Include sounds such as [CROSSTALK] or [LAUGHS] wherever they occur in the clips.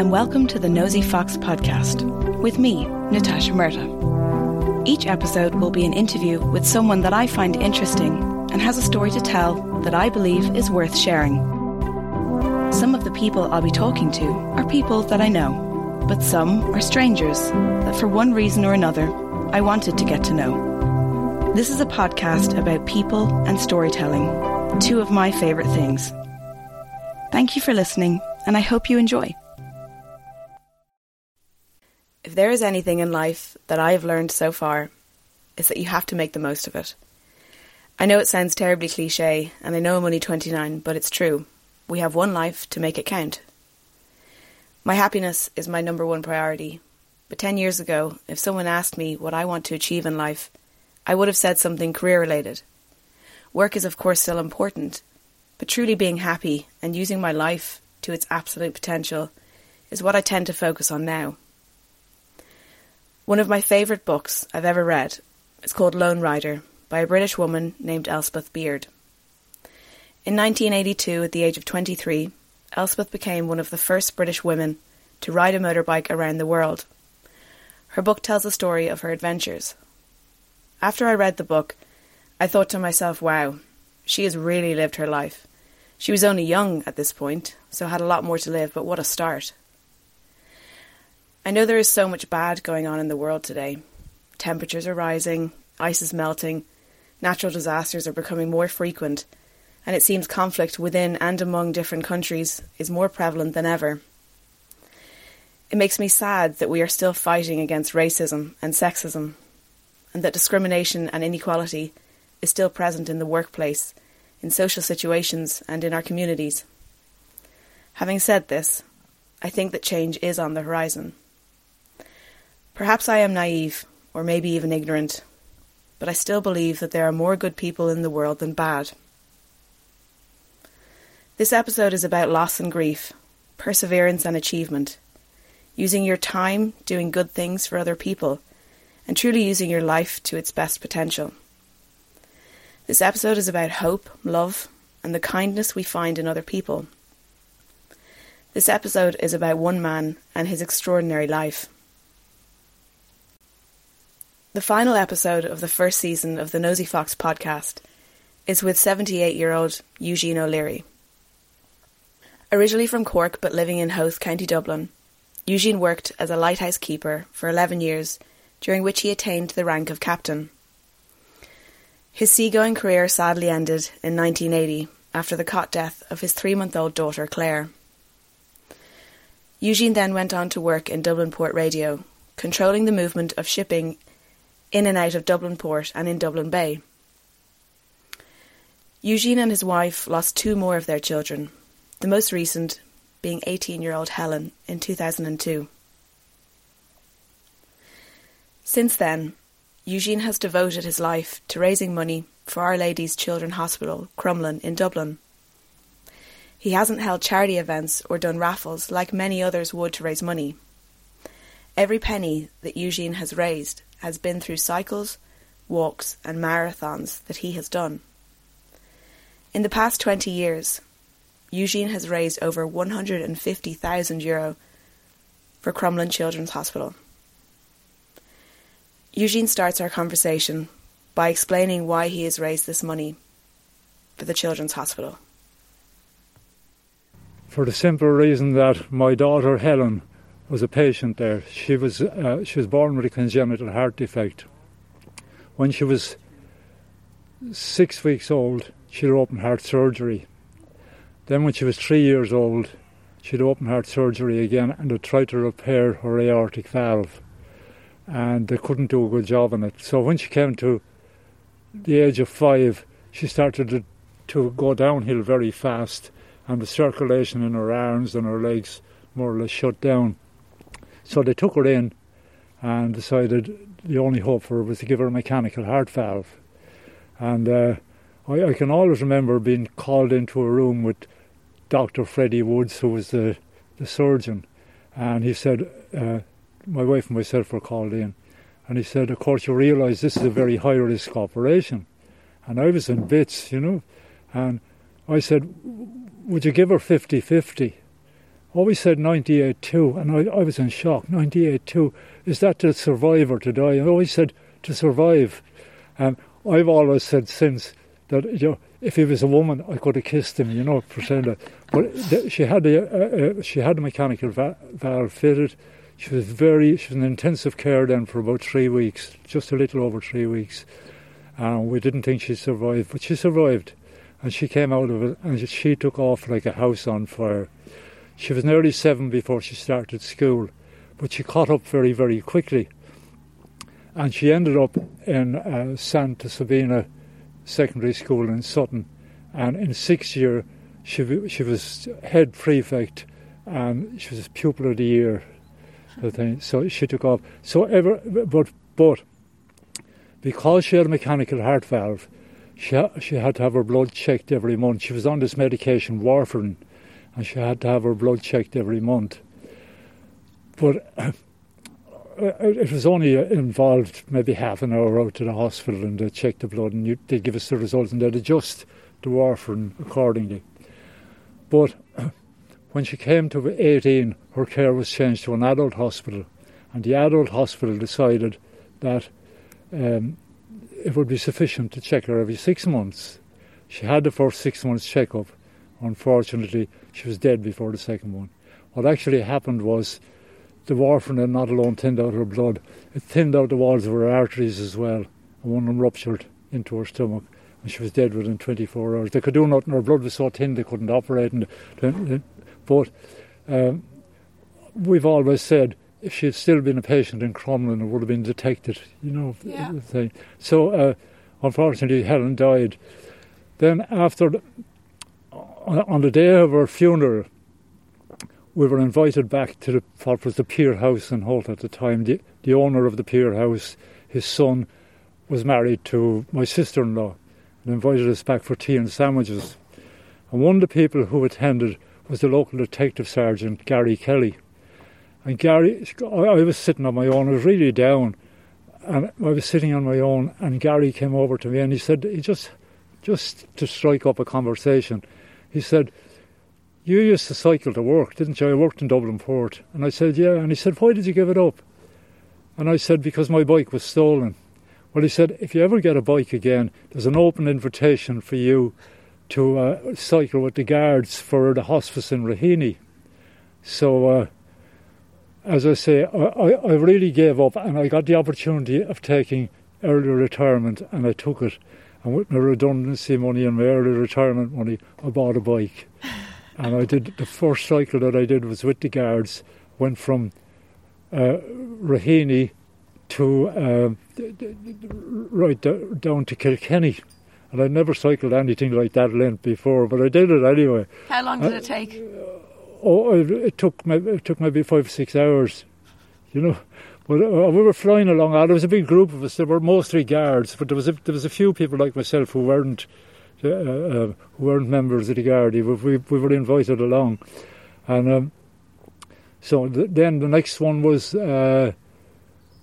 and welcome to the Nosey Fox podcast with me, Natasha Murta. Each episode will be an interview with someone that I find interesting and has a story to tell that I believe is worth sharing. Some of the people I'll be talking to are people that I know, but some are strangers that for one reason or another I wanted to get to know. This is a podcast about people and storytelling, two of my favourite things. Thank you for listening, and I hope you enjoy. If there is anything in life that I have learned so far, it's that you have to make the most of it. I know it sounds terribly cliche, and I know I'm only 29, but it's true. We have one life to make it count. My happiness is my number one priority, but 10 years ago, if someone asked me what I want to achieve in life, I would have said something career related. Work is, of course, still important, but truly being happy and using my life to its absolute potential is what I tend to focus on now. One of my favourite books I've ever read is called Lone Rider by a British woman named Elspeth Beard. In 1982, at the age of 23, Elspeth became one of the first British women to ride a motorbike around the world. Her book tells the story of her adventures. After I read the book, I thought to myself, wow, she has really lived her life. She was only young at this point, so had a lot more to live, but what a start. I know there is so much bad going on in the world today. Temperatures are rising, ice is melting, natural disasters are becoming more frequent, and it seems conflict within and among different countries is more prevalent than ever. It makes me sad that we are still fighting against racism and sexism, and that discrimination and inequality is still present in the workplace in social situations and in our communities. Having said this, I think that change is on the horizon. Perhaps I am naive, or maybe even ignorant, but I still believe that there are more good people in the world than bad. This episode is about loss and grief, perseverance and achievement, using your time doing good things for other people, and truly using your life to its best potential. This episode is about hope, love, and the kindness we find in other people. This episode is about one man and his extraordinary life. The final episode of the first season of the Nosey Fox podcast is with 78 year old Eugene O'Leary. Originally from Cork but living in Howth, County Dublin, Eugene worked as a lighthouse keeper for 11 years, during which he attained the rank of captain. His seagoing career sadly ended in 1980 after the cot death of his three month old daughter Claire. Eugene then went on to work in Dublin Port Radio, controlling the movement of shipping in and out of Dublin Port and in Dublin Bay. Eugene and his wife lost two more of their children, the most recent being 18 year old Helen in 2002. Since then, Eugene has devoted his life to raising money for Our Lady's Children's Hospital, Crumlin, in Dublin. He hasn't held charity events or done raffles like many others would to raise money. Every penny that Eugene has raised has been through cycles, walks, and marathons that he has done. In the past 20 years, Eugene has raised over 150,000 euro for Crumlin Children's Hospital. Eugene starts our conversation by explaining why he has raised this money for the Children's Hospital. For the simple reason that my daughter Helen was a patient there. She was uh, she was born with a congenital heart defect. When she was six weeks old, she had open heart surgery. Then, when she was three years old, she had open heart surgery again, and they tried to repair her aortic valve and they couldn't do a good job on it. So when she came to the age of five, she started to, to go downhill very fast, and the circulation in her arms and her legs more or less shut down. So they took her in and decided the only hope for her was to give her a mechanical heart valve. And uh, I, I, can always remember being called into a room with Dr. Freddie Woods, who was the, the surgeon, and he said, uh, my wife and myself were called in, and he said, "Of course, you realise this is a very high risk operation," and I was in bits, you know, and I said, "Would you give her 50-50? Always said 98.2, and I, I was in shock. 98.2, is that to survive or to die? I always said to survive. And I've always said since that, you know, if he was a woman, I could have kissed him, you know, saying that. But th- she had a, uh, uh, she had a mechanical va- valve fitted. She was very, she was in intensive care then for about three weeks, just a little over three weeks. And we didn't think she'd survive, but she survived. And she came out of it and she took off like a house on fire. She was nearly seven before she started school, but she caught up very, very quickly. And she ended up in uh, Santa Sabina Secondary School in Sutton. And in sixth year, she, she was head prefect and she was pupil of the year. Thing. So she took off. So ever, but but because she had a mechanical heart valve, she she had to have her blood checked every month. She was on this medication, warfarin, and she had to have her blood checked every month. But uh, it was only uh, involved maybe half an hour out to the hospital and they checked the blood and they'd give us the results and they'd adjust the warfarin accordingly. But [CLEARS THROAT] when she came to 18, her care was changed to an adult hospital, and the adult hospital decided that um, it would be sufficient to check her every six months. She had the first six months checkup. Unfortunately, she was dead before the second one. What actually happened was the warfarin had not alone thinned out her blood, it thinned out the walls of her arteries as well, and one of them ruptured into her stomach, and she was dead within 24 hours. They could do nothing, her blood was so thin they couldn't operate. And, but um, we've always said if she had still been a patient in Crumlin, it would have been detected, you know. Yeah. Thing. So, uh, unfortunately, Helen died. Then, after, on the day of her funeral, we were invited back to the, what was the Pier House in Howth at the time. The, the owner of the Pier House, his son, was married to my sister in law and invited us back for tea and sandwiches. And one of the people who attended was the local detective sergeant, Gary Kelly. And Gary, I was sitting on my own, I was really down, and I was sitting on my own, and Gary came over to me and he said, he just, just to strike up a conversation, he said, You used to cycle to work, didn't you? I worked in Dublin Port. And I said, Yeah. And he said, Why did you give it up? And I said, Because my bike was stolen. Well, he said, If you ever get a bike again, there's an open invitation for you to uh, cycle with the guards for the hospice in Raheny. So, uh, as I say, I, I really gave up and I got the opportunity of taking early retirement and I took it. And with my redundancy money and my early retirement money, I bought a bike. [SIGHS] and I did the first cycle that I did was with the guards, went from uh, Raheny to uh, right down to Kilkenny. And I'd never cycled anything like that length before, but I did it anyway. How long did uh, it take? Oh, it, it took maybe, it took maybe five six hours, you know. But uh, we were flying along. Uh, there was a big group of us. There were mostly guards, but there was a, there was a few people like myself who weren't uh, uh, who weren't members of the guard. We, we, we were invited along, and um, so th- then the next one was uh,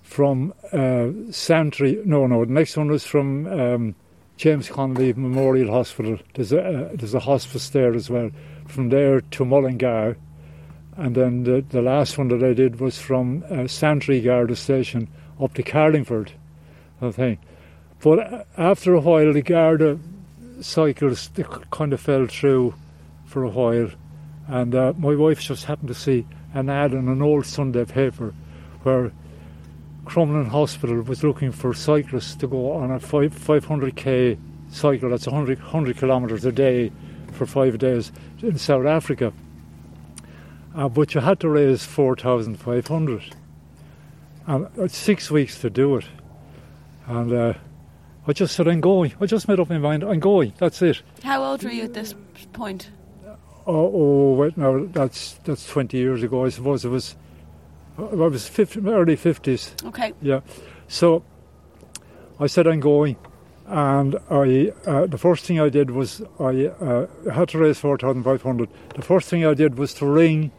from uh, Santry. No, no, the next one was from um, James Connolly Memorial Hospital. There's a there's a hospice there as well from there to Mullingar. And then the, the last one that I did was from uh, Santry Garda Station up to Carlingford, I think. But after a while, the Garda cycles kind of fell through for a while. And uh, my wife just happened to see an ad in an old Sunday paper where Crumlin Hospital was looking for cyclists to go on a 5, 500k cycle, that's 100, 100 kilometres a day for five days in South Africa. Uh, but you had to raise 4,500. And it's six weeks to do it. And uh, I just said, I'm going. I just made up my mind, I'm going. That's it. How old were you at this point? Oh, oh wait, no, that's that's 20 years ago, I suppose. It was, I was 50, early 50s. Okay. Yeah. So I said, I'm going and I uh, the first thing I did was I uh, had to raise four thousand five hundred. The first thing I did was to ring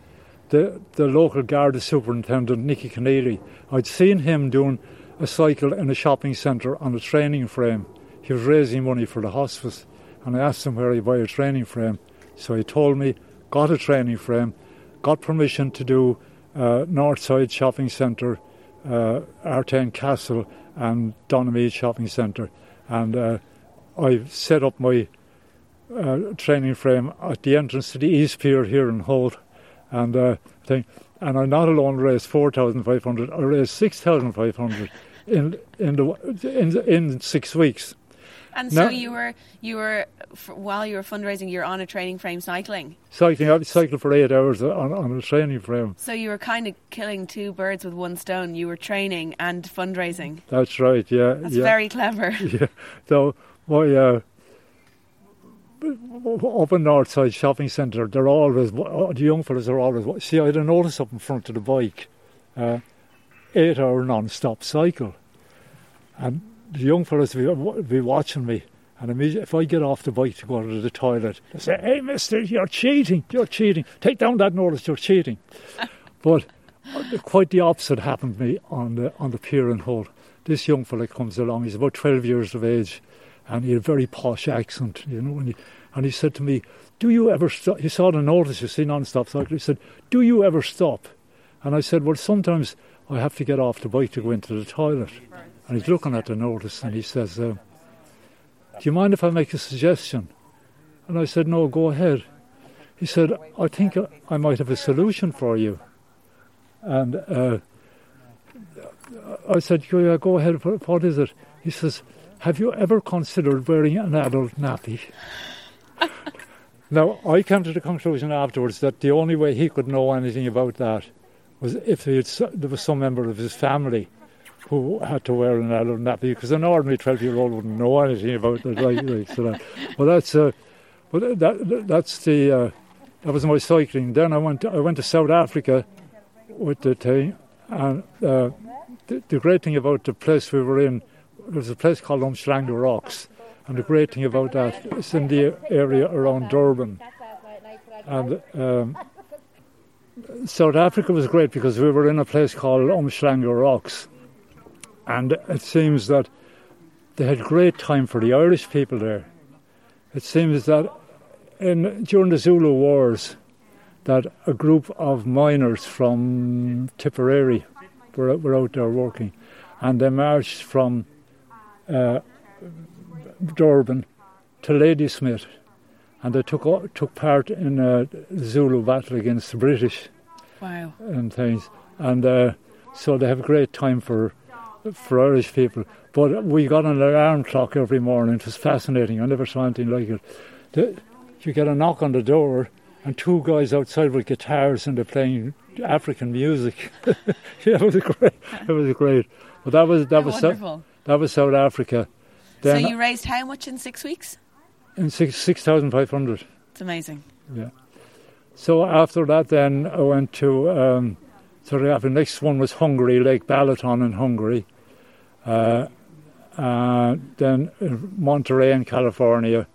the the local Garda superintendent Nicky Keneally. I'd seen him doing a cycle in a shopping centre on a training frame. He was raising money for the hospice, and I asked him where he buy a training frame. So he told me, got a training frame, got permission to do uh, Northside Shopping Centre, uh, Artane Castle, and Donaghmede Shopping Centre. And uh, I set up my uh, training frame at the entrance to the East Pier here in Howth. And uh, thing, and I not alone raised 4,500, I raised 6,500 in, in, the, in, in six weeks. And so you were you were while you were fundraising, you're on a training frame cycling. Cycling, I cycled for eight hours on, on a training frame. So you were kind of killing two birds with one stone. You were training and fundraising. That's right. Yeah, that's yeah. very clever. [LAUGHS] Yeah. So my uh, up in Northside Shopping Centre, they're always the young fellas are always. See, I had a notice up in front of the bike, uh, eight hour non-stop cycle, and the young fellas will be watching me. And immediately, if I get off the bike to go to the toilet, they say, "Hey, Mister, you're cheating! You're cheating! Take down that notice! You're cheating!" [LAUGHS] but uh, quite the opposite happened to me on the on the pier in Howth. This young fella comes along. He's about twelve years of age, and he had a very posh accent, you know. And he, and he said to me, "Do you ever stop?" He saw the notice, you see, non-stop cycle. He said, "Do you ever stop?" And I said, "Well, sometimes I have to get off the bike to go into the toilet." And he's looking at the notice and he says, uh, Do you mind if I make a suggestion? And I said, No, go ahead. He said, I think I might have a solution for you. And uh, I said, Yeah, go ahead. What is it? He says, Have you ever considered wearing an adult nappy? now, I came to the conclusion afterwards that the only way he could know anything about that was if there was some member of his family who had to wear an adult nappy because an ordinary 12 year old wouldn't know anything about. Like, like, so that, well, that's, uh, well, that, that's the, uh, that was my cycling. Then I went to, I went to South Africa with the thing, and uh, the, the, great thing about the place we were in, there's a place called Umhlanga Rocks, and the great thing about that is in the area around Durban. And um, South Africa was great because we were in a place called Umhlanga Rocks, and it seems that they had great time for the Irish people there. It seems that in, during the Zulu Wars, that a group of miners from Tipperary were, were out there working, and they marched from uh, Durban to Ladysmith, and they took took part in a Zulu battle against the British. Wow! And things, and uh, so they have a great time for for Irish people. But we got an alarm clock every morning. It was fascinating. I never saw anything like it. The, you get a knock on the door, and two guys outside with guitars and they're playing African music. yeah, [LAUGHS] it was great. It was great. But that was that was South, that was South Africa. Then so you raised how much in six weeks? In six six thousand five hundred. It's amazing. Yeah. So after that, then I went to. Um, so the next one was Hungary, Lake Balaton in Hungary. Uh, uh, then Monterey in California,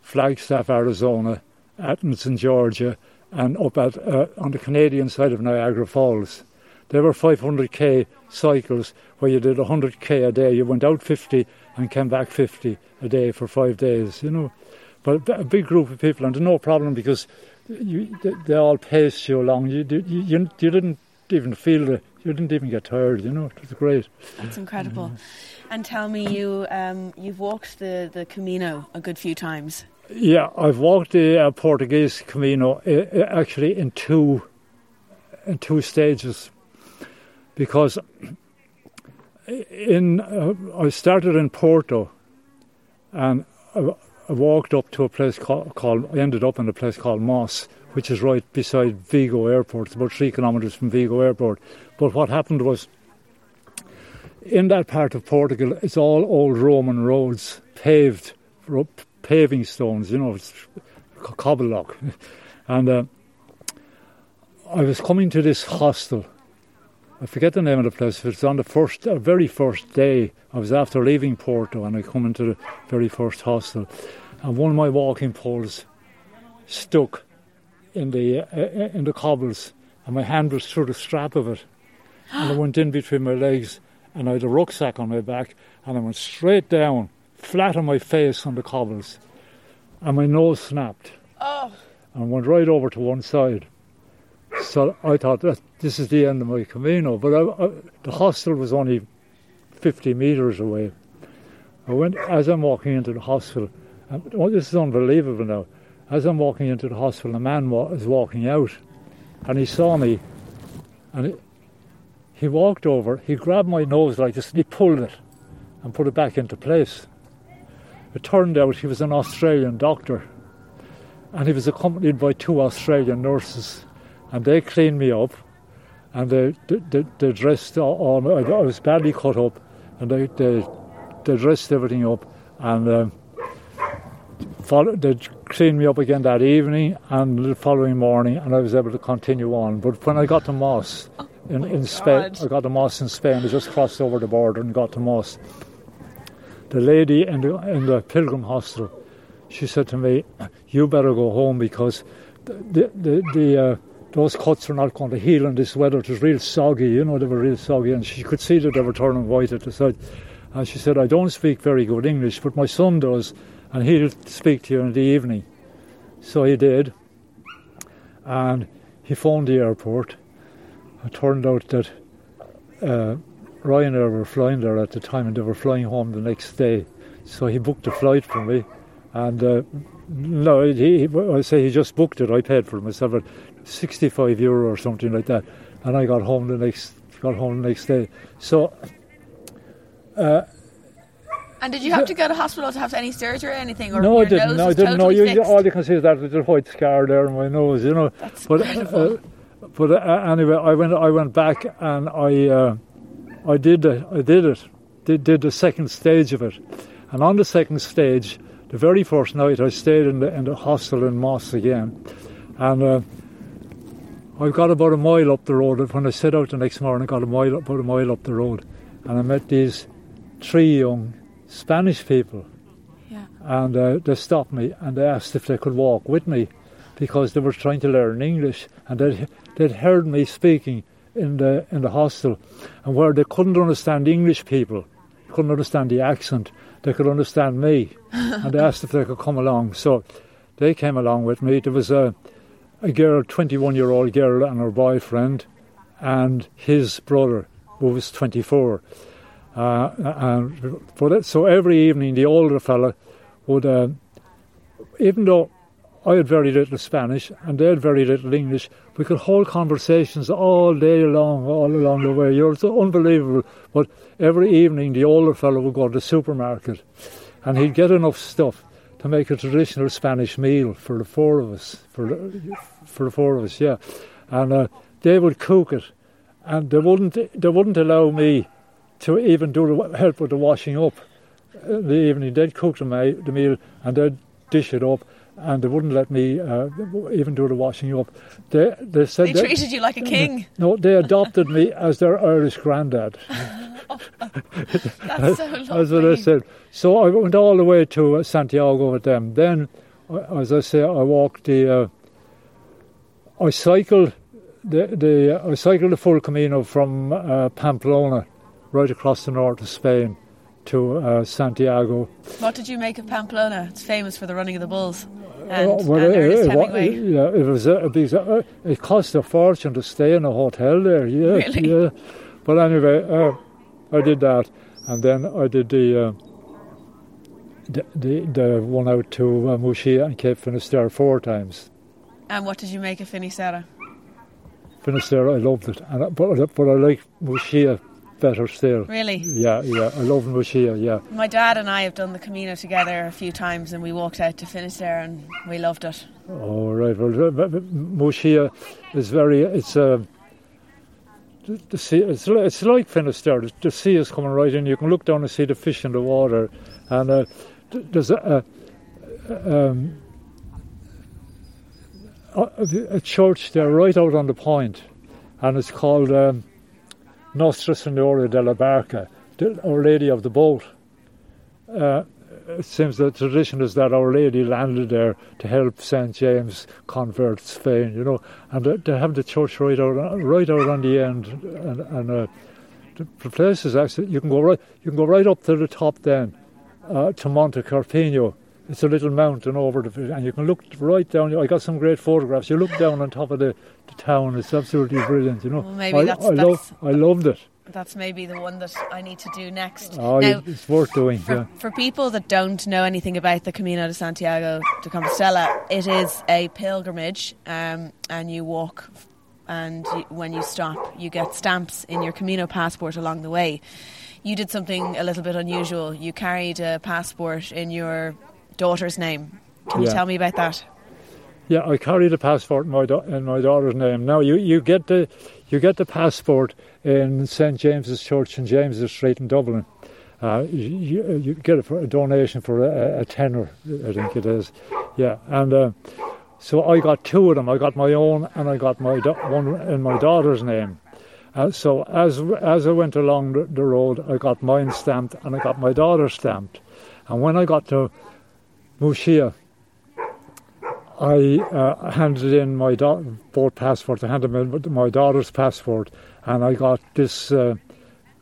Flagstaff, Arizona, Atkinson, Georgia, and up at uh, on the Canadian side of Niagara Falls. There were 500k cycles where you did 100k a day. You went out 50 and came back 50 a day for five days. You know, but a big group of people, and no problem because you, they, they all paced you along. You, you, you, you didn't even feel the, you didn't even get tired, you know, it was great. That's incredible. Mm-hmm. And tell me, you, um, you've walked the, the Camino a good few times. Yeah, I've walked the uh, Portuguese Camino uh, actually in two, in two stages because in uh, I started in Porto and I, I, walked up to a place called, called I ended up in a place called Mos, which is right beside Vigo Airport. It's about three kilometres from Vigo Airport. But what happened was, in that part of Portugal, it's all old Roman roads, paved, paving stones, you know, it's cobble lock. [LAUGHS] and uh, I was coming to this hostel. I forget the name of the place. It's on the first, uh, very first day. I was after leaving Porto, and I come into the very first hostel, and one of my walking poles stuck in the uh, in the cobbles, and my hand was through the strap of it, and I [GASPS] went in between my legs, and I had a rucksack on my back, and I went straight down, flat on my face on the cobbles, and my nose snapped. Oh. And went right over to one side. So I thought that this is the end of my Camino. But I, I, the hostel was only 50 metres away. I went as I'm walking into the hospital. And, oh, this is unbelievable now. As I'm walking into the hospital, a man was walking out, and he saw me, and he walked over. He grabbed my nose like this, and he pulled it, and put it back into place. It turned out he was an Australian doctor, and he was accompanied by two Australian nurses, and they cleaned me up, and they they, they dressed all. I was badly cut up, and they they, they dressed everything up, and. Um, followed, they cleaned me up again that evening and the following morning, and I was able to continue on. But when I got to Mos oh in, in Spain, I got to Mos in Spain. I just crossed over the border and got to Mos. The lady in the, in the Pilgrim Hostel, she said to me, "You better go home because the the, the uh, those cuts are not going to heal in this weather. It was real soggy, you know, they were real soggy, and she could see that they were turning white at the side." And she said, "I don't speak very good English, but my son does." and he'll speak to you in the evening. So he did, and he phoned the airport. It turned out that uh, Ryanair were flying there at the time, and they were flying home the next day. So he booked a flight for me, and uh, no, he, I say he just booked it. I paid for it myself, at 65 euro or something like that, and I got home the next got home the next day. So. Uh, and did you have to go to hospital to have any surgery or anything? Or no, I didn't. No, I didn't. Totally no, you, all you can see is that little white scar there on my nose. You know. That's but uh, but uh, anyway, I went. I went back and I uh, I did I did it. Did did the second stage of it, and on the second stage, the very first night I stayed in the in the hostel in Mos again, and. Uh, I got about a mile up the road. When I set out the next morning, I got a mile about a mile up the road, and I met these three young Spanish people. Yeah. And uh, they stopped me and they asked if they could walk with me because they were trying to learn English and they'd, they'd heard me speaking in the in the hostel and where they couldn't understand English people, couldn't understand the accent, they could understand me [LAUGHS] and they asked if they could come along. So they came along with me. There was a a girl, 21 year old girl, and her boyfriend, and his brother, who was 24. Uh, and for that, so every evening the older fella would, uh, even though I had very little Spanish and they had very little English, we could hold conversations all day long, all along the way. You're so unbelievable. But every evening the older fellow would go to the supermarket and he'd get enough stuff to make a traditional Spanish meal for the four of us, for the, for the four of us, yeah. And uh, they would cook it, and they wouldn't they wouldn't allow me to even do the help with the washing up. In uh, the evening, they'd cook the meal and they'd dish it up, and they wouldn't let me uh, even do the washing up. They, they said they treated you like a king. No, they adopted me as their Irish granddad. [LAUGHS] That's so lovely. That's what I said. So I went all the way to uh, Santiago with them. Then, uh, as I say, I walked the. Uh, I cycled the the I cycled the full Camino from uh, Pamplona right across the north of Spain to uh, Santiago. What did you make of Pamplona? It's famous for the running of the bulls. And, uh, well, and it. It, yeah, it was a, big, uh, it cost a fortune to stay in a hotel there. Yeah, really? yeah. But anyway, uh, I did that, and then I did the. Uh, the, the, the one out to uh, Muxía and Cape Finisterre four times. And what did you make of Finisterre? Finisterre, I loved it, and but but I like Muxía better still. Really? Yeah, yeah. I love Muxía, yeah. My dad and I have done the Camino together a few times and we walked out to Finisterre and we loved it. Oh, right. Well, Muxía is very, it's a. Uh, the sea, it's, it's like Finisterre. The, the sea is coming right in. You can look down and see the fish in the water, and uh, there's a, a, um, a, church there right out on the point, and it's called um, Nostra Signora della Barca, Our Lady of the Boat. Uh, it seems the tradition is that Our Lady landed there to help St James convert Spain, you know, and they have the church right out, right out on the end, and, and uh, the place is actually you can go right, you can go right up to the top then, uh, to Monte Corpiño. It's a little mountain over the, and you can look right down. I got some great photographs. You look down on top of the, the town. It's absolutely brilliant. You know, Well, maybe I, that's- I, that's- love, I loved it. That's maybe the one that I need to do next. Oh, now, it's worth doing. for, Yeah. for people that don't know anything about the Camino de Santiago de Compostela, it is a pilgrimage, um, and you walk, and you, when you stop, you get stamps in your Camino passport along the way. You did something a little bit unusual. You carried a passport in your daughter's name. Can you tell me about that? Yeah, I carried a passport in my da- in my daughter's name. Now you, you get the you get the passport in St James's Church in James's Street in Dublin. Uh, you, you, get it for a donation for a, a tenner, I think it is. Yeah, and uh, so I got two of them. I got my own and I got my da- one in my daughter's name. Uh, so as as I went along the, the road, I got mine stamped and I got my daughter stamped. And when I got to Muxía, I uh, handed in my da- both passports. I handed in my daughter's passport, and I got this uh,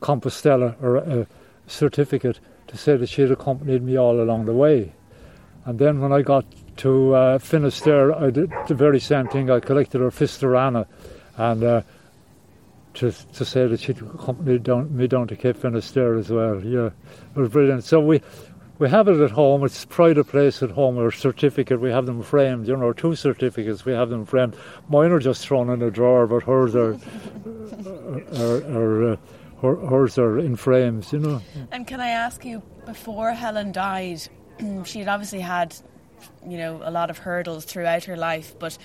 Compostela or a certificate to say that she had accompanied me all along the way. And then when I got to uh, Finisterre, I did the very same thing. I collected her Fisterrana, and uh, to to say that she'd accompanied down, me down to Cape Finisterre as well. Yeah, it was brilliant. So we we have it at home. It's pride of place at home. Our certificate, we have them framed. You know, two certificates, we have them framed. Mine are just thrown in a drawer, but hers are, are, are uh, her, hers are in frames. You know. And can I ask you, before Helen died, [CLEARS THROAT] she had obviously had, you know, a lot of hurdles throughout her life, but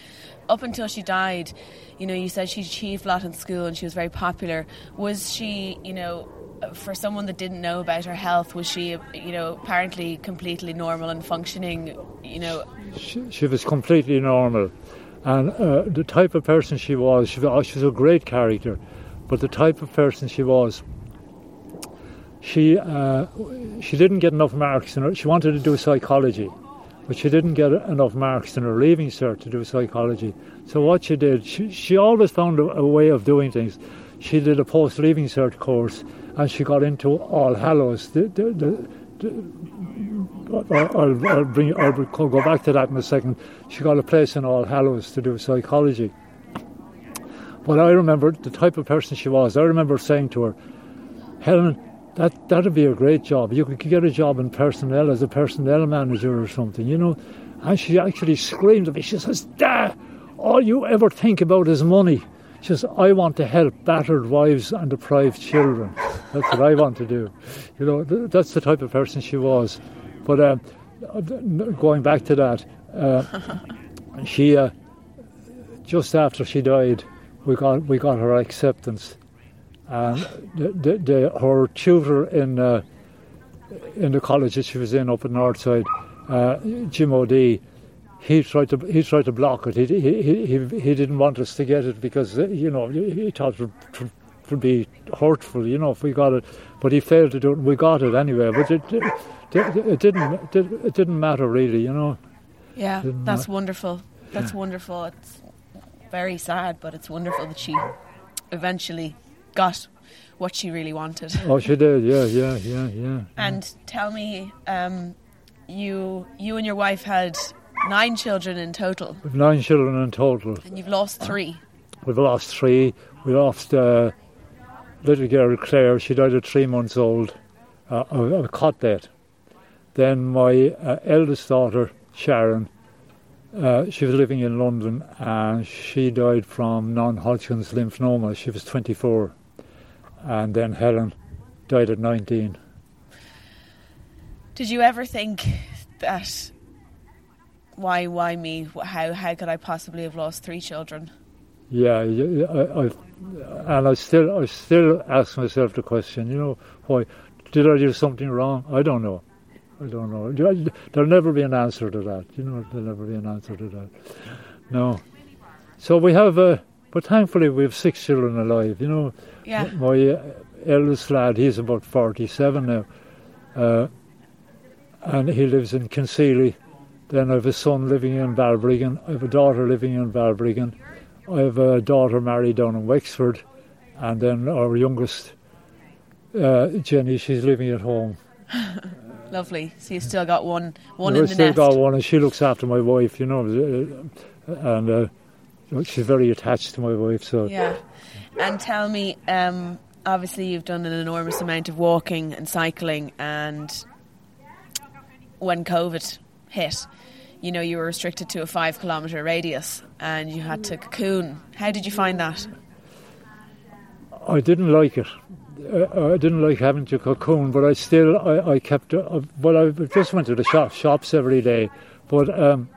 up until she died, you know, you said she achieved a lot in school and she was very popular. Was she, you know, for someone that didn't know about her health, was she, you know, apparently completely normal and functioning, you know? She, she was completely normal, and uh, the type of person she was, she, was- she was a great character, but the type of person she was, she uh, she didn't get enough marks in her. She wanted to do psychology, but she didn't get enough marks in her leaving cert to do psychology. So what she did, she, she always found a, a way of doing things. She did a post leaving cert course, and she got into All Hallows. The, the, the, I'll, I'll, bring. I'll go back to that in a second. She got a place in All Hallows to do psychology. But I remember the type of person she was. I remember saying to her, Helen, that that'd be a great job. You could get a job in personnel as a personnel manager or something, you know. And she actually screamed at me. She says, Dad, all you ever think about is money. She says, I want to help battered wives and deprived children. That's what I want to do. You know, th- that's the type of person she was. But um, going back to that, uh, [LAUGHS] she uh, just after she died, we got we got her acceptance, and the, the, the, her tutor in uh, in the college that she was in up in Northside, uh, Jim O'D, he tried to he tried to block it. He he he, he- he didn't want us to get it because uh, you know he thought it would, would be hurtful, you know, if we got it. But he failed to do it. and We got it anyway, but it it, it didn't it didn't matter really, you know. Yeah, that's I? wonderful. That's wonderful. It's very sad, but it's wonderful that she eventually got what she really wanted. [LAUGHS] Oh, she did. Yeah, yeah, yeah, yeah. And tell me, um, you you and your wife had nine children in total, We've nine children in total. and you've lost three. We've lost three. We lost uh, little girl Claire. She died at three months old uh, of, of cot death. Then my uh, eldest daughter Sharon. Uh, she was living in London and she died from non-Hodgkin's lymphoma. She was 24, and then Helen died at 19. Did you ever think that? Why, why me? How, how could I possibly have lost three children? Yeah, I, I, and I still, I still ask myself the question. You know, why did I do something wrong? I don't know. I don't know. There'll never be an answer to that. You know, there'll never be an answer to that. No. So we have, uh, but thankfully we have six children alive. You know, Yeah. my uh, eldest lad, he's about forty-seven now, uh, and he lives in Kinsealy. Then I have a son living in Balbriggan. I have a daughter living in Balbriggan. I have a daughter married down in Wexford, and then our youngest, uh, Jenny, she's living at home. [LAUGHS] Lovely. So you've still got one, one in the next I've the still nest. got one, and she looks after my wife, you know, uh, and uh, she's very attached to my wife. So Yeah. And tell me, um, obviously you've done an enormous amount of walking and cycling, and when COVID hit, you know you were restricted to a five kilometre radius, and you had to cocoon. How did you find that? I didn't like it. Uh, I didn't like having to cocoon, but I still I, I kept. Uh, well, I just went to the shop, shops every day, but um,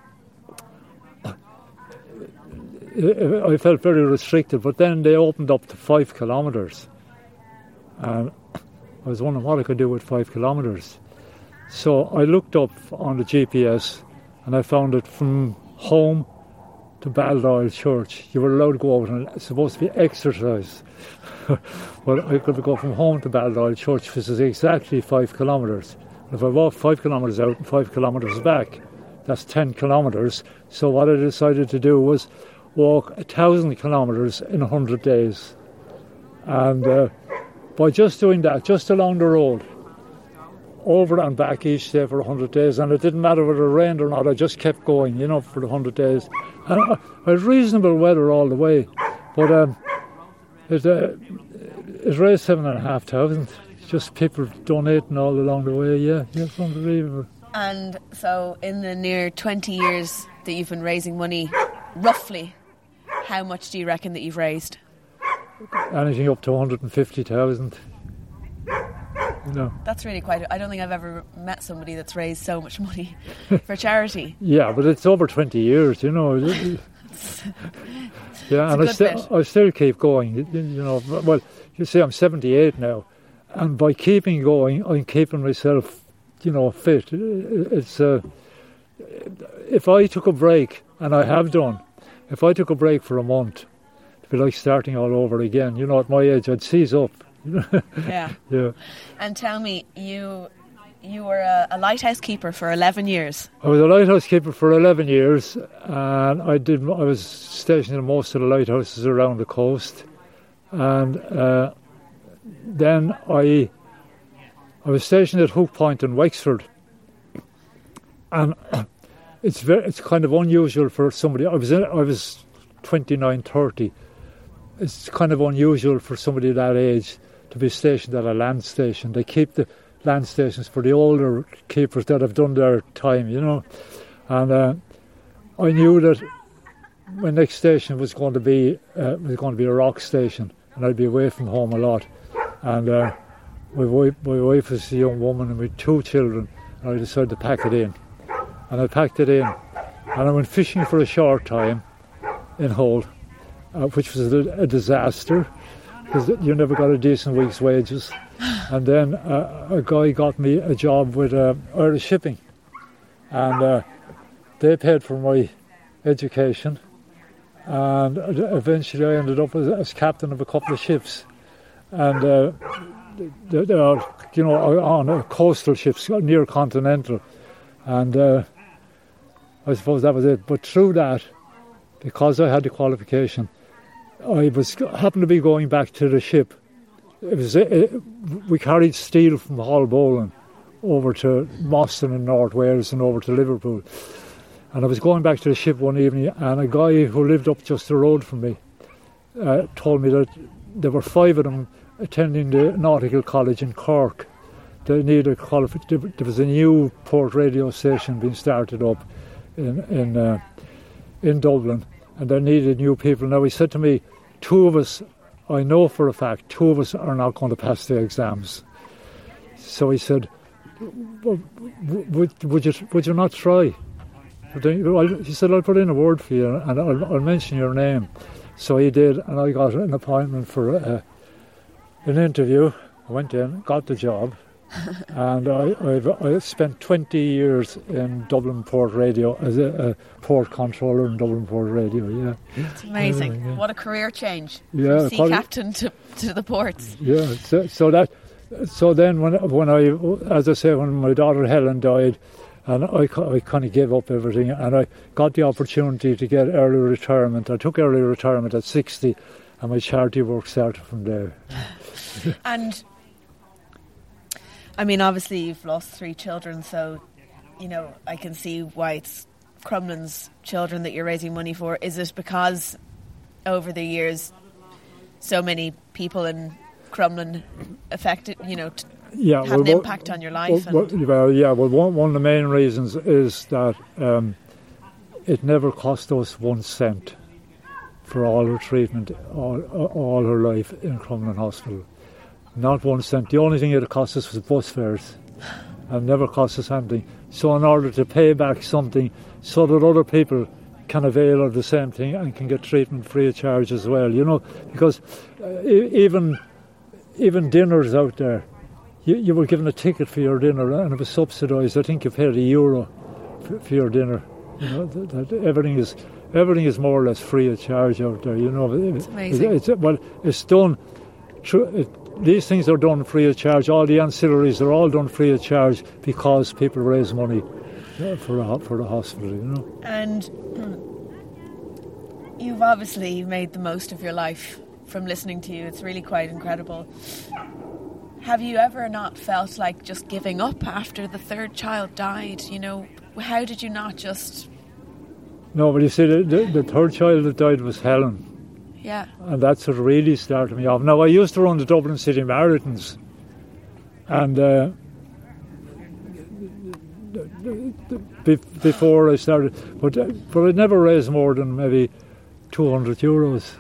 I I felt very restricted. But then they opened up to five kilometres, and I was wondering what I could do with five kilometres. So I looked up on the GPS, and I found it from home to Baldoyle Church. You were allowed to go out, and it's supposed to be exercise. [LAUGHS] well, I could go from home to Baldoyle Church, which is exactly five kilometres. If I walk five kilometres out and five kilometres back, that's 10 kilometres. So what I decided to do was walk a thousand kilometres in 100 days. And uh, by just doing that, just along the road, over and back each day for 100 days, and it didn't matter whether it rained or not, I just kept going, you know, for the 100 days. And I, had reasonable weather all the way, but um, it, uh, it raised seven and a half thousand. Just people donating all along the way, yeah, yeah, it's unbelievable. And so, in the near 20 years that you've been raising money, roughly, how much do you reckon that you've raised? Anything up to 150,000. Know. That's really quite. I don't think I've ever met somebody that's raised so much money for [LAUGHS] charity. Yeah, but it's over 20 years, you know. [LAUGHS] yeah, and I, bit. I still keep going, you, you know. Well, you see, I'm 78 now, and by keeping going, I'm keeping myself, you know, fit. It's uh, if I took a break, and I have done, if I took a break for a month, it'd be like starting all over again. You know, at my age, I'd seize up. [LAUGHS] Yeah. Yeah. And tell me, you you were a, a lighthouse keeper for 11 years. I was a lighthouse keeper for 11 years, and I did. I was stationed in most of the lighthouses around the coast, and uh, then I I was stationed at Hook Point in Wexford, and [COUGHS] it's very it's kind of unusual for somebody. I was in, I was 29, 30. It's kind of unusual for somebody that age to be stationed at a land station. They keep the land stations for the older keepers that have done their time, you know. And uh, I knew that my next station was going to be uh, was going to be a rock station, and I'd be away from home a lot. And uh, my wife, my wife was a young woman, and we had two children, and I decided to pack it in. And I packed it in, and I went fishing for a short time in Hull, uh, which was a, a disaster because you never got a decent week's wages. And then uh, a guy got me a job with uh, Irish Shipping, and uh, they paid for my education. And eventually, I ended up as, as captain of a couple of ships, and uh, they, they are, you know, on uh, coastal ships near continental, and uh, I suppose that was it. But through that, because I had the qualification, I was happened to be going back to the ship. It was it, we carried steel from Hall Bowling over to Boston in North Wales and over to Liverpool. And I was going back to the ship one evening, and a guy who lived up just the road from me uh, told me that there were five of them attending the Nautical College in Cork. They needed a qualification. There was a new port radio station being started up in in uh, in Dublin, and they needed new people. Now he said to me, two of us, I know for a fact, two of us are not going to pass the exams. So he said, would, would you would you not try? He said, I'll put in a word for you and I'll, I'll mention your name. So he did, and I got an appointment for uh, an interview. I went in, got the job, [LAUGHS] and I, I've, I spent 20 years in Dublin Port Radio as a, a port controller in Dublin Port Radio. Yeah, It's amazing. Yeah, yeah. What a career change. Yeah, From sea quite- captain to, to the ports. yeah. So, so that, so then when when I, as I say, when my daughter Helen died, and I, I kind of gave up everything, and I got the opportunity to get early retirement. I took early retirement at 60, and my charity work started from there. [LAUGHS] And I mean, obviously you've lost three children, so you know I can see why it's Crumlin's children that you're raising money for. Is it because over the years so many people in Crumlin affected, you know, t- yeah, had well, an well, impact on your life? Well, and well, yeah, well, one, one of the main reasons is that um, it never cost us one cent for all her treatment, all, all her life in Crumlin Hospital. Not one cent. The only thing it cost us was bus fares, and never cost us anything. So, in order to pay back something, so that other people can avail of the same thing and can get treatment free of charge as well, you know, because uh, even even dinners out there, you, you were given a ticket for your dinner and it was subsidised. I think you paid a euro for, for your dinner. You know, that, that everything is everything is more or less free of charge out there. You know, It's amazing. It's, well, it's done. Through, it, these things are done free of charge. All the ancillaries are all done free of charge because people raise money for a, for the hospital. You know. And you've obviously made the most of your life from listening to you. It's really quite incredible. Have you ever not felt like just giving up after the third child died? You know, how did you not just, No, but you see, the, the, the third child that died was Helen. Yeah, and that's what really started me off. Now I used to run the Dublin City Marathons, and uh, before I started, but uh, but I never raised more than maybe two hundred euros.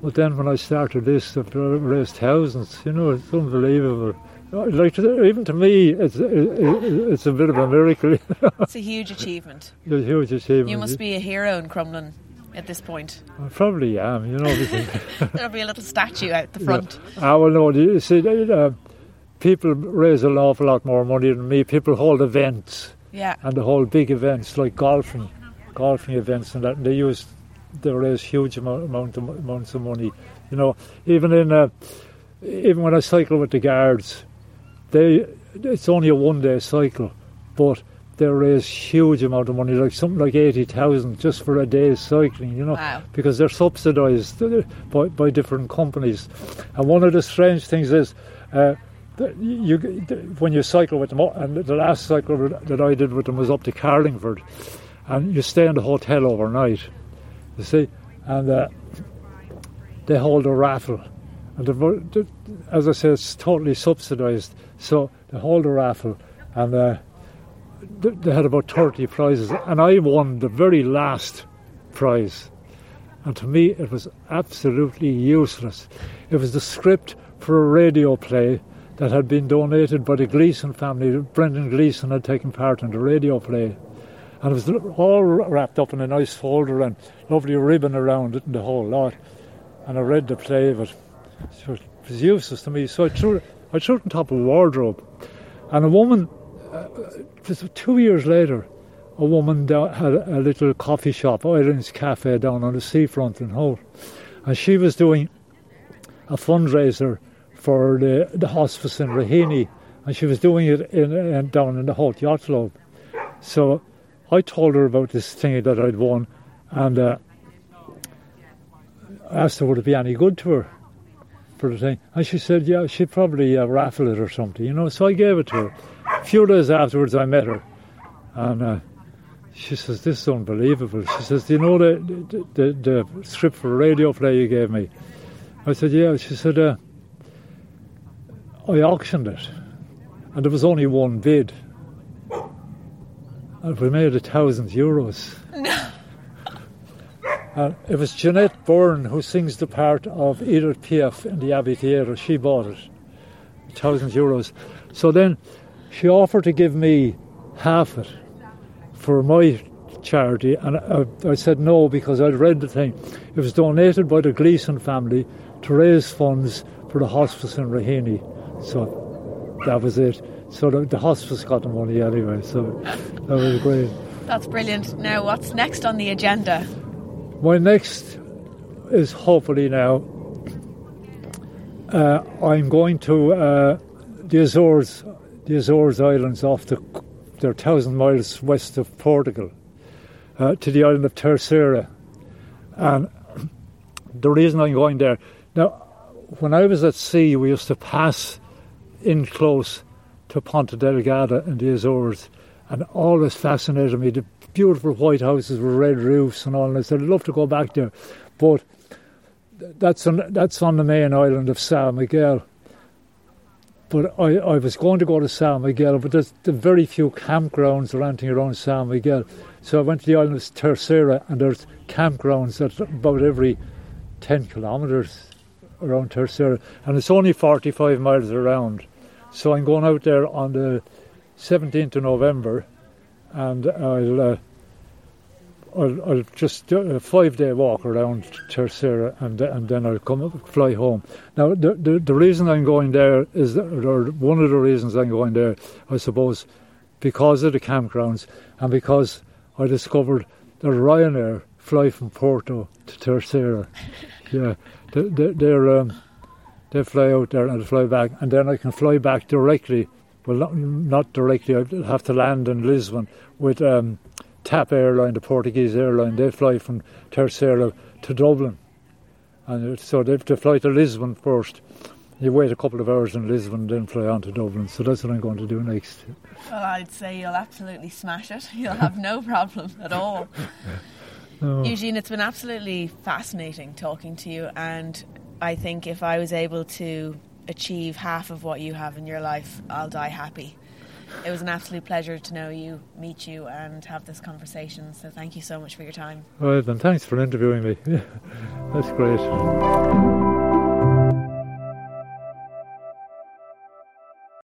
But then when I started this, I've raised thousands. You know, it's unbelievable. Like to- even to me, it's it's a bit of a miracle. [LAUGHS] it's a huge achievement. It's a huge achievement. You must be a hero in Crumlin at this point. I probably am. You know. [LAUGHS] There'll be a little statue out the front. I well, no, you see, uh, people raise an awful lot more money than me. People hold events Yeah. and they hold big events like golfing, golfing events, and that. And they use, they raise huge amount, of, amounts of money. You know, even in, uh, even when I cycle with the guards, they, it's only a one-day cycle, but they raise huge amount of money, like something like eighty thousand just for a day's cycling. You know, Wow. because they're subsidised by, by different companies. And one of the strange things is, uh, that you, when you cycle with them, and the last cycle that I did with them was up to Carlingford, and you stay in the hotel overnight, you see, and uh, they hold a raffle. And the, as I say, it's totally subsidised. So they hold a raffle, and uh, they had about 30 prizes, and I won the very last prize. And to me, it was absolutely useless. It was the script for a radio play that had been donated by the Gleeson family. Brendan Gleeson had taken part in the radio play. And it was all wrapped up in a nice folder and lovely ribbon around it and the whole lot. And I read the play, but it was useless to me. So I threw, I threw it on top of a wardrobe. And a woman, uh, just two years later, a woman down, had a little coffee shop, Ireland's Cafe, down on the seafront in Howth. And she was doing a fundraiser for the, the hospice in Raheny. And she was doing it in, in, down in the Howth Yacht Club. So I told her about this thing that I'd won and uh, asked her would it be any good to her And she said, yeah, she'd probably uh, raffle it or something, you know. So I gave it to her. A few days afterwards, I met her. And uh, she says, this is unbelievable. She says, do you know the, the, the, the script for a radio play you gave me? I said, yeah. She said, uh, I auctioned it. And there was only one bid. And we made a thousand euros. [LAUGHS] And it was Jeanette Byrne who sings the part of Edith Piaf in the Abbey Theatre. She bought it, a thousand euros. So then she offered to give me half it for my charity, and I, I said no because I'd read the thing. It was donated by the Gleeson family to raise funds for the hospice in Raheny. So that was it. So the, the hospice got the money anyway. So that was great. That's brilliant. Now, what's next on the agenda? My next is hopefully now. Uh, I'm going to uh, the Azores, the Azores Islands, off the they're thousand miles west of Portugal, uh, to the island of Terceira, and the reason I'm going there now, when I was at sea, we used to pass in close to Ponta Delgada in the Azores, and always fascinated me. The beautiful white houses with red roofs and all. And I said, I'd love to go back there, but that's on that's on the main island of San Miguel. But I, I was going to go to San Miguel, but there's the very few campgrounds or anything around San Miguel. So I went to the island of Terceira, and there's campgrounds at about every 10 kilometres around Terceira, and it's only 45 miles around. So I'm going out there on the 17th of November, and I'll, uh, I'll, I'll, just do a five day walk around Terceira, and, and then I'll come up, fly home. Now, the, the, the reason I'm going there is, that, or one of the reasons I'm going there, I suppose, because of the campgrounds, and because I discovered that Ryanair fly from Porto to Terceira. [LAUGHS] yeah, they, they, they're um, they fly out there and fly back, and then I can fly back directly. Well, not, not directly. I'd have to land in Lisbon with um, TAP airline, the Portuguese airline. They fly from Terceira to Dublin, and so they have to fly to Lisbon first. You wait a couple of hours in Lisbon, then fly on to Dublin. So that's what I'm going to do next. Well, I'd say you'll absolutely smash it. [LAUGHS] You'll have no problem at all. [LAUGHS] Oh. Eugene, it's been absolutely fascinating talking to you, and I think if I was able to achieve half of what you have in your life, I'll die happy. It was an absolute pleasure to know you, meet you, and have this conversation. So thank you so much for your time. Right, then thanks for interviewing me. [LAUGHS] That's great.